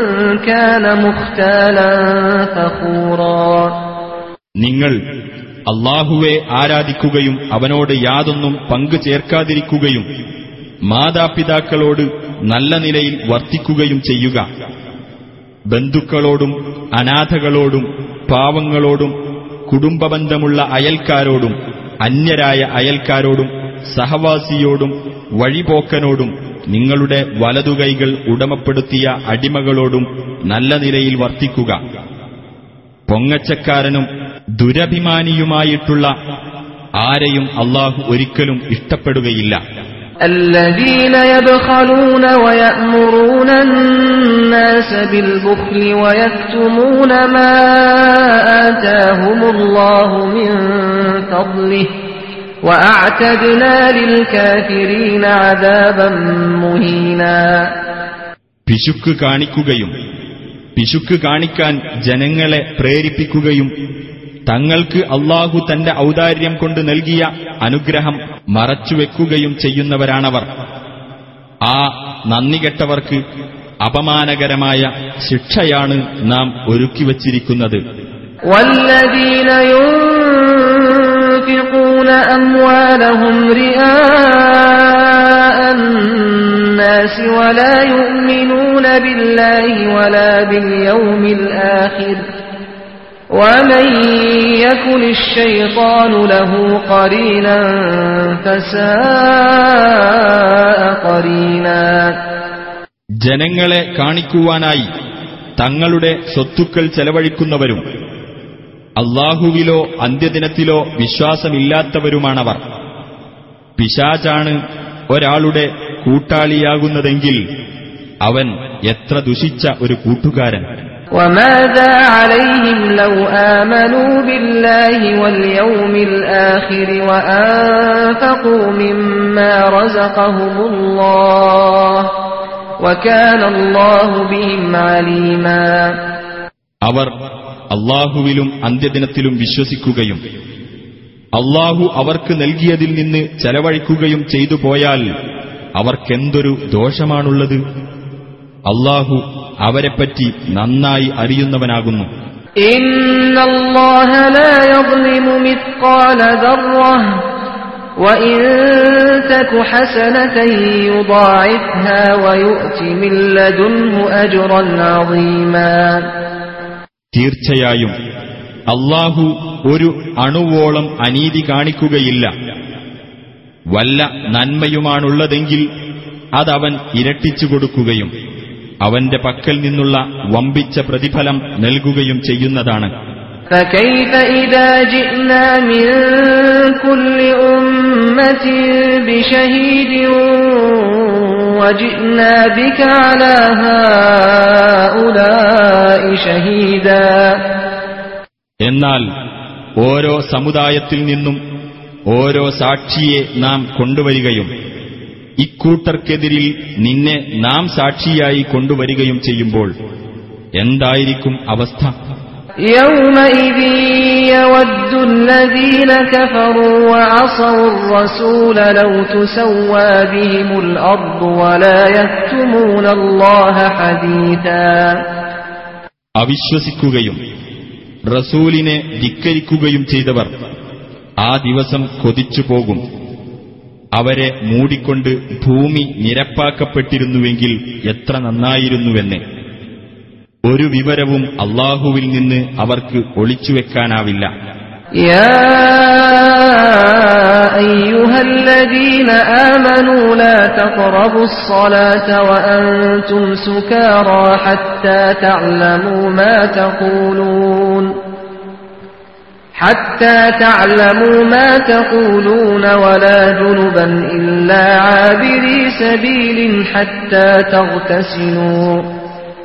നിങ്ങൾ അള്ളാഹുവെ ആരാധിക്കുകയും അവനോട് യാതൊന്നും പങ്കു ചേർക്കാതിരിക്കുകയും മാതാപിതാക്കളോട് നല്ല നിലയിൽ വർത്തിക്കുകയും ചെയ്യുക. ബന്ധുക്കളോടും അനാഥകളോടും പാവങ്ങളോടും കുടുംബബന്ധമുള്ള അയൽക്കാരോടും അന്യരായ അയൽക്കാരോടും സഹവാസിയോടും വഴിപോക്കനോടും നിങ്ങളുടെ വലതുകൈകൾ ഉടമപ്പെടുത്തിയ അടിമകളോടും നല്ല നിലയിൽ വർത്തിക്കുക പൊങ്ങച്ചക്കാരനും ദുരഭിമാനിയുമായിട്ടുള്ള ആരെയും അള്ളാഹു ഒരിക്കലും ഇഷ്ടപ്പെടുകയില്ല الذين يبخلون ويأمرون الناس بالبخل ويكتمون ما آتاهم الله من فضله പിശുക്ക് കാണിക്കുകയും പിശുക്ക് കാണിക്കാൻ ജനങ്ങളെ പ്രേരിപ്പിക്കുകയും തങ്ങൾക്ക് അള്ളാഹു തന്റെ ഔദാര്യം കൊണ്ട് നൽകിയ അനുഗ്രഹം മറച്ചുവെക്കുകയും ചെയ്യുന്നവരാണവർ ആ നന്ദികെട്ടവർക്ക് അപമാനകരമായ ശിക്ഷയാണ് നാം ഒരുക്കിവച്ചിരിക്കുന്നത് والذين ينفقون أموالهم رئاء الناس ولا يؤمنون بالله ولا باليوم الآخر ومن يكن الشيطان له قرينا فساء قرينا ജനങ്ങളെ കാണിക്കുവാനായി തങ്ങളുടെ സ്വത്തുക്കൾ ചെലവഴിക്കുന്നവരും അള്ളാഹുവിലോ അന്ത്യദിനത്തിലോ വിശ്വാസമില്ലാത്തവരുമാണവർ പിശാചാണ് ഒരാളുടെ കൂട്ടാളിയാകുന്നതെങ്കിൽ അവൻ എത്ര ദുഷിച്ച ഒരു കൂട്ടുകാരൻ وماذا عليهم لو آمنوا بالله واليوم الآخر وأنفقوا مما رزقهم الله وكان الله بهم عليما അവർ അള്ളാഹുവിലും അന്ത്യദിനത്തിലും വിശ്വസിക്കുകയും അള്ളാഹു അവർക്ക് നൽകിയതിൽ നിന്ന് ചെലവഴിക്കുകയും ചെയ്തു പോയാൽ അവർക്കെന്തൊരു ദോഷമാണുള്ളത്? അള്ളാഹു അവരെപ്പറ്റി നന്നായി അറിയുന്നവനാകുന്നു. തീർച്ചയായും അള്ളാഹു ഒരു അണുവോളം അനീതി കാണിക്കുകയില്ല. വല്ല നന്മയുമാണുള്ളതെങ്കിൽ അതവൻ ഇരട്ടിച്ചു കൊടുക്കുകയും അവന്റെ പക്കൽ നിന്നുള്ള വമ്പിച്ച പ്രതിഫലം നൽകുകയും ചെയ്യുന്നതാണ്. فكيف إذا جئنا من كل أمة بشهيد وجئنا بك على هؤلاء شهيدا എന്നാൽ ഓരോ സമുദായത്തിൽ നിന്നും ഓരോ സാക്ഷിയെ നാം കൊണ്ടുവരികയും ഇക്കൂട്ടർക്കെതിരിൽ നിന്നെ നാം സാക്ഷിയായി കൊണ്ടുവരികയും ചെയ്യുമ്പോൾ എന്തായിരിക്കും അവസ്ഥ يومئذ يود الذين كفروا وعصوا الرسول لو تسوى بهم الأرض ولا يكتمون الله حديثا അവിശ്വസിക്കുകയും റസൂലിനെ ധിക്കരിക്കുകയും ചെയ്തവർ ആ ദിവസം കൊതിച്ചു പോകും അവരെ മൂടിക്കൊണ്ട് ഭൂമി നിരപ്പാക്കപ്പെട്ടിരുന്നുവെങ്കിൽ എത്ര നന്നായിരുന്നുവെന്ന് ഒരു വിവരവും അള്ളാഹുവിൽ നിന്ന് അവർക്ക് ഒളിച്ചുവെക്കാനാവില്ല يا أيها الذين آمنوا لا تقربوا الصلاة وأنتم سكارى حتى تعلموا ما تقولون حتى تعلموا ما تقولون ولا جنبا إلا عابري سبيل حتى تغتسلوا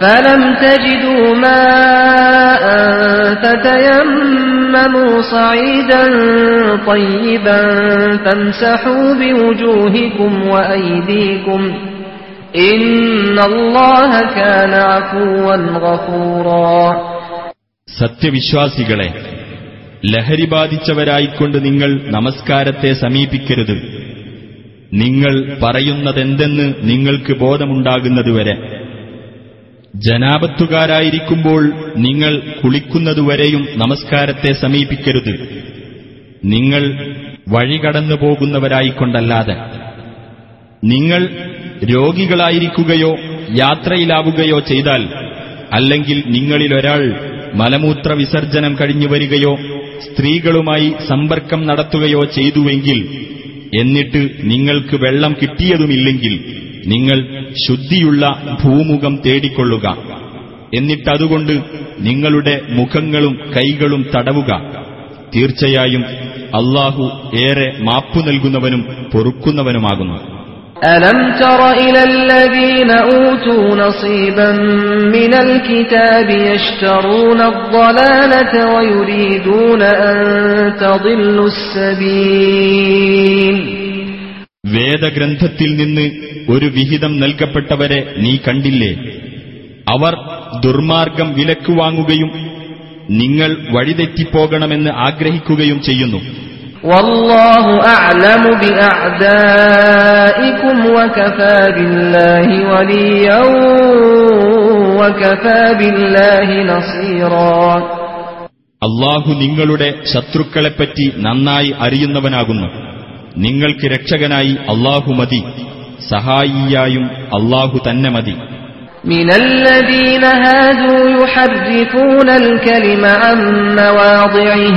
فلم تجدوا ماء فتيمموا صعيدا طيبا فامسحوا بوجوهكم وأيديكم إن الله كان عفوا غفورا സത്യവിശ്വാസികളെ ലഹരി ബാധിച്ചവരായിക്കൊണ്ട് നിങ്ങൾ നമസ്കാരത്തെ സമീപിക്കരുത് നിങ്ങൾ പറയുന്നതെന്തെന്ന് നിങ്ങൾക്ക് ബോധമുണ്ടാകുന്നതുവരെ ജനാപത്തുകാരായിരിക്കുമ്പോൾ നിങ്ങൾ കുളിക്കുന്നതുവരെയും നമസ്കാരത്തെ സമീപിക്കരുത്. നിങ്ങൾ വഴികടന്നു പോകുന്നവരായിക്കൊണ്ടല്ലാതെ നിങ്ങൾ രോഗികളായിരിക്കുകയോ യാത്രയിലാവുകയോ ചെയ്താൽ അല്ലെങ്കിൽ നിങ്ങളിലൊരാൾ മലമൂത്ര വിസർജനം കഴിഞ്ഞു വരികയോ സ്ത്രീകളുമായി സമ്പർക്കം നടത്തുകയോ ചെയ്തുവെങ്കിൽ എന്നിട്ട് നിങ്ങൾക്ക് വെള്ളം കിട്ടിയതുമില്ലെങ്കിൽ നിങ്ങൾ ശുദ്ധിയുള്ള ഭൂമുഖം തേടിക്കൊള്ളുക. എന്നിട്ടതുകൊണ്ട് നിങ്ങളുടെ മുഖങ്ങളും കൈകളും തടവുക. തീർച്ചയായും അള്ളാഹു ഏറെ മാപ്പു നൽകുന്നവനും പൊറുക്കുന്നവനുമാകുന്നു. ألم تر إلى الذين أوتوا نصيبا من الكتاب يشترون الضلالة ويريدون أن تضلوا السبيل വേദഗ്രന്ഥത്തിൽ നിന്ന് ഒരു വിഹിതം നൽകപ്പെട്ടവരെ നീ കണ്ടില്ലേ അവർ ദുർമാർഗം വിലക്ക് വാങ്ങുകയും നിങ്ങൾ വഴിതെറ്റിപ്പോകണമെന്ന് ആഗ്രഹിക്കുകയും ചെയ്യുന്നു والله أعلم بأعدائكم وكفى بالله وليا وكفى بالله نصيرا അള്ളാഹു നിങ്ങളുടെ ശത്രുക്കളെപ്പറ്റി നന്നായി അറിയുന്നവനാകുന്നു നിങ്ങൾക്ക് രക്ഷകനായി അള്ളാഹു മതി സഹായിയായും അള്ളാഹു തന്നെ മതി من الذين هادوا يحرفون الكلم عن مواضعه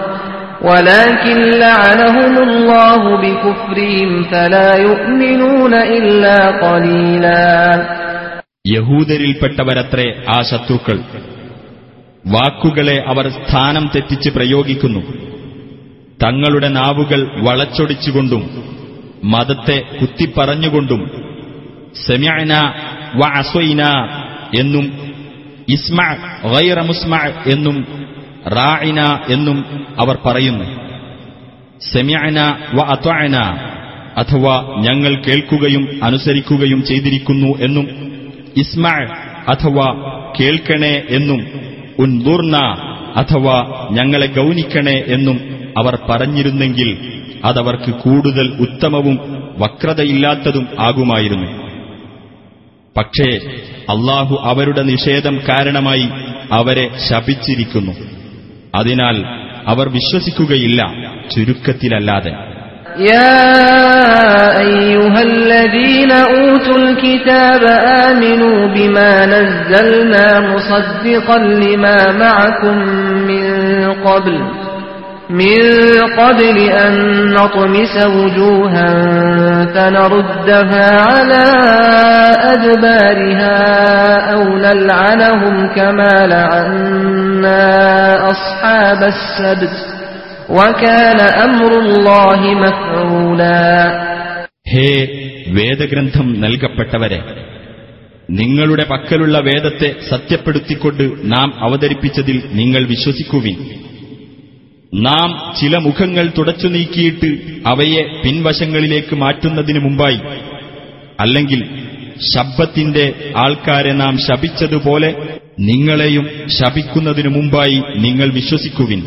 ولكن لعنهم الله بكفرهم فلا يؤمنون إلا قليلا യഹൂദരിൽപ്പെട്ടവരത്രേ ആ ശത്രുക്കൾ വാക്കുകളെ അവർ സ്ഥാനം തെറ്റിച്ച് പ്രയോഗിക്കുന്നു തങ്ങളുടെ നാവുകൾ വളച്ചൊടിച്ചുകൊണ്ടും മതത്തെ കുത്തിപ്പറഞ്ഞുകൊണ്ടും സെമ്യന വ അസ്വൈന എന്നും ഇസ്മ ഗൈറ മുസ്മ എന്നും റായിന എന്നും അവർ പറയുന്നു. സെമ്യന വ അത്വന അഥവാ ഞങ്ങൾ കേൾക്കുകയും അനുസരിക്കുകയും ചെയ്തിരിക്കുന്നു എന്നും ഇസ്മാ അഥവാ കേൾക്കണേ എന്നും ഉൻദൂർണ അഥവാ ഞങ്ങളെ ഗൗനിക്കണേ എന്നും അവർ പറഞ്ഞിരുന്നെങ്കിൽ അതവർക്ക് കൂടുതൽ ഉത്തമവും വക്രതയില്ലാത്തതും ആകുമായിരുന്നു. പക്ഷേ അള്ളാഹു അവരുടെ നിഷേധം കാരണമായി അവരെ ശപിച്ചിരിക്കുന്നു. അതിനാൽ അവർ വിശ്വസിക്കുകയില്ല ചുരുക്കത്തിലല്ലാതെ يا أيها الذين أوتوا الكتاب آمنوا بما نزلنا مصدقا لما معكم من قبل من قبل أن نطمس وجوها فنردها على أدبارها أو نلعنهم كما لعنا أصحاب السبت وكان أمر الله مفعولا ഹേ വേദഗ്രന്ഥം നൽകപ്പെട്ടവരെ നിങ്ങളുടെ പക്കലുള്ള വേദത്തെ സത്യപ്പെടുത്തിക്കൊണ്ട് നാം അവതരിപ്പിച്ചതിൽ നിങ്ങൾ വിശ്വസിക്കുവിൻ നാം ചില മുഖങ്ങൾ തുടച്ചു നീക്കിയിട്ട് അവയെ പിൻവശങ്ങളിലേക്ക് മാറ്റുന്നതിനു മുമ്പായി അല്ലെങ്കിൽ ശബ്ദത്തിന്റെ ആൾക്കാരെ നാം ശപിച്ചതുപോലെ നിങ്ങളെയും ശപിക്കുന്നതിനു മുമ്പായി നിങ്ങൾ വിശ്വസിക്കുവിൻ.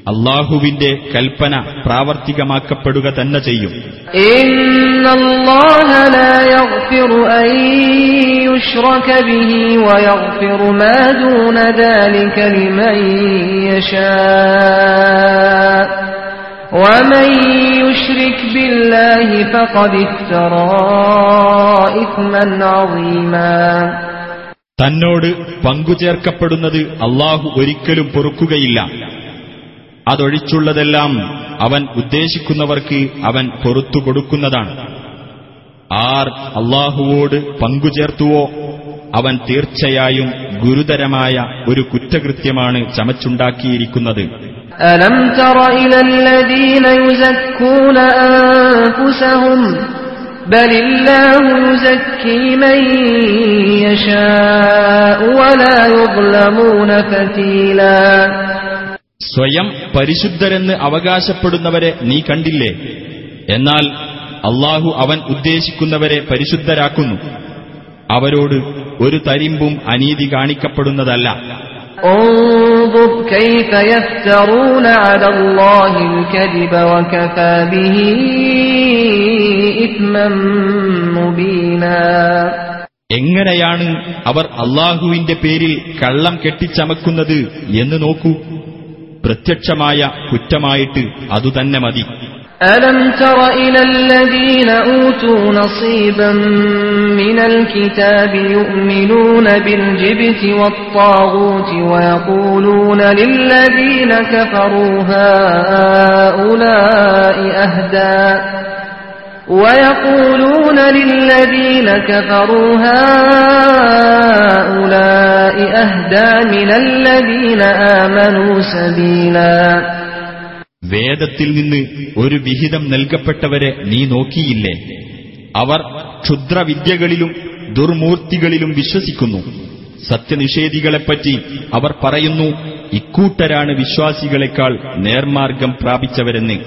അള്ളാഹുവിന്റെ കൽപ്പന പ്രാവർത്തികമാക്കപ്പെടുക തന്നെ ചെയ്യും. ومن يشرك بالله فقد افترى إثما عظيما തന്നോട് പങ്കുചേർക്കപ്പെടുന്നത് അള്ളാഹു ഒരിക്കലും പൊറുക്കുകയില്ല അതൊഴിച്ചുള്ളതെല്ലാം അവൻ ഉദ്ദേശിക്കുന്നവർക്ക് അവൻ പൊറത്തു കൊടുക്കുന്നതാണ് ആർ അള്ളാഹുവോട് പങ്കുചേർത്തുവോ അവൻ തീർച്ചയായും ഗുരുതരമായ ഒരു കുറ്റകൃത്യമാണ് ചമച്ചുണ്ടാക്കിയിരിക്കുന്നത് ألم تر إلى الذين يزكون أنفسهم بل الله يزكي من يشاء ولا يظلمون فتيلا സ്വയം പരിശുദ്ധരെന്ന് അവകാശപ്പെടുന്നവരെ നീ കണ്ടില്ലേ എന്നാൽ അള്ളാഹു അവൻ ഉദ്ദേശിക്കുന്നവരെ പരിശുദ്ധരാക്കുന്നു അവരോട് ഒരു തരിമ്പും അനീതി കാണിക്കപ്പെടുന്നതല്ല انظر كيف يفترون على الله الكذب وكفى به إثما مبينا എങ്ങനെയാണ് അവർ അള്ളാഹുവിന്റെ പേരിൽ കള്ളം കെട്ടിച്ചമക്കുന്നത് എന്ന് നോക്കൂ പ്രത്യക്ഷമായ കുറ്റമായിട്ട് അതുതന്നെ മതി ألم تر إلى الذين أوتوا نصيبا من الكتاب يؤمنون بالجبت والطاغوت ويقولون للذين كفروا هؤلاء أهدى ويقولون للذين كفروا هؤلاء أهدى من الذين آمنوا سبيلا വേദത്തിൽ നിന്ന് ഒരു വിഹിതം നൽകപ്പെട്ടവരെ നീ നോക്കിയില്ലേ? അവർ ക്ഷുദ്രവിദ്യകളിലും ദുർമൂർത്തികളിലും വിശ്വസിക്കുന്നു. സത്യനിഷേധികളെപ്പറ്റി അവർ പറയുന്നു ഇക്കൂട്ടരാണ് വിശ്വാസികളെക്കാൾ നേർമാർഗം പ്രാപിച്ചവരെന്ന്.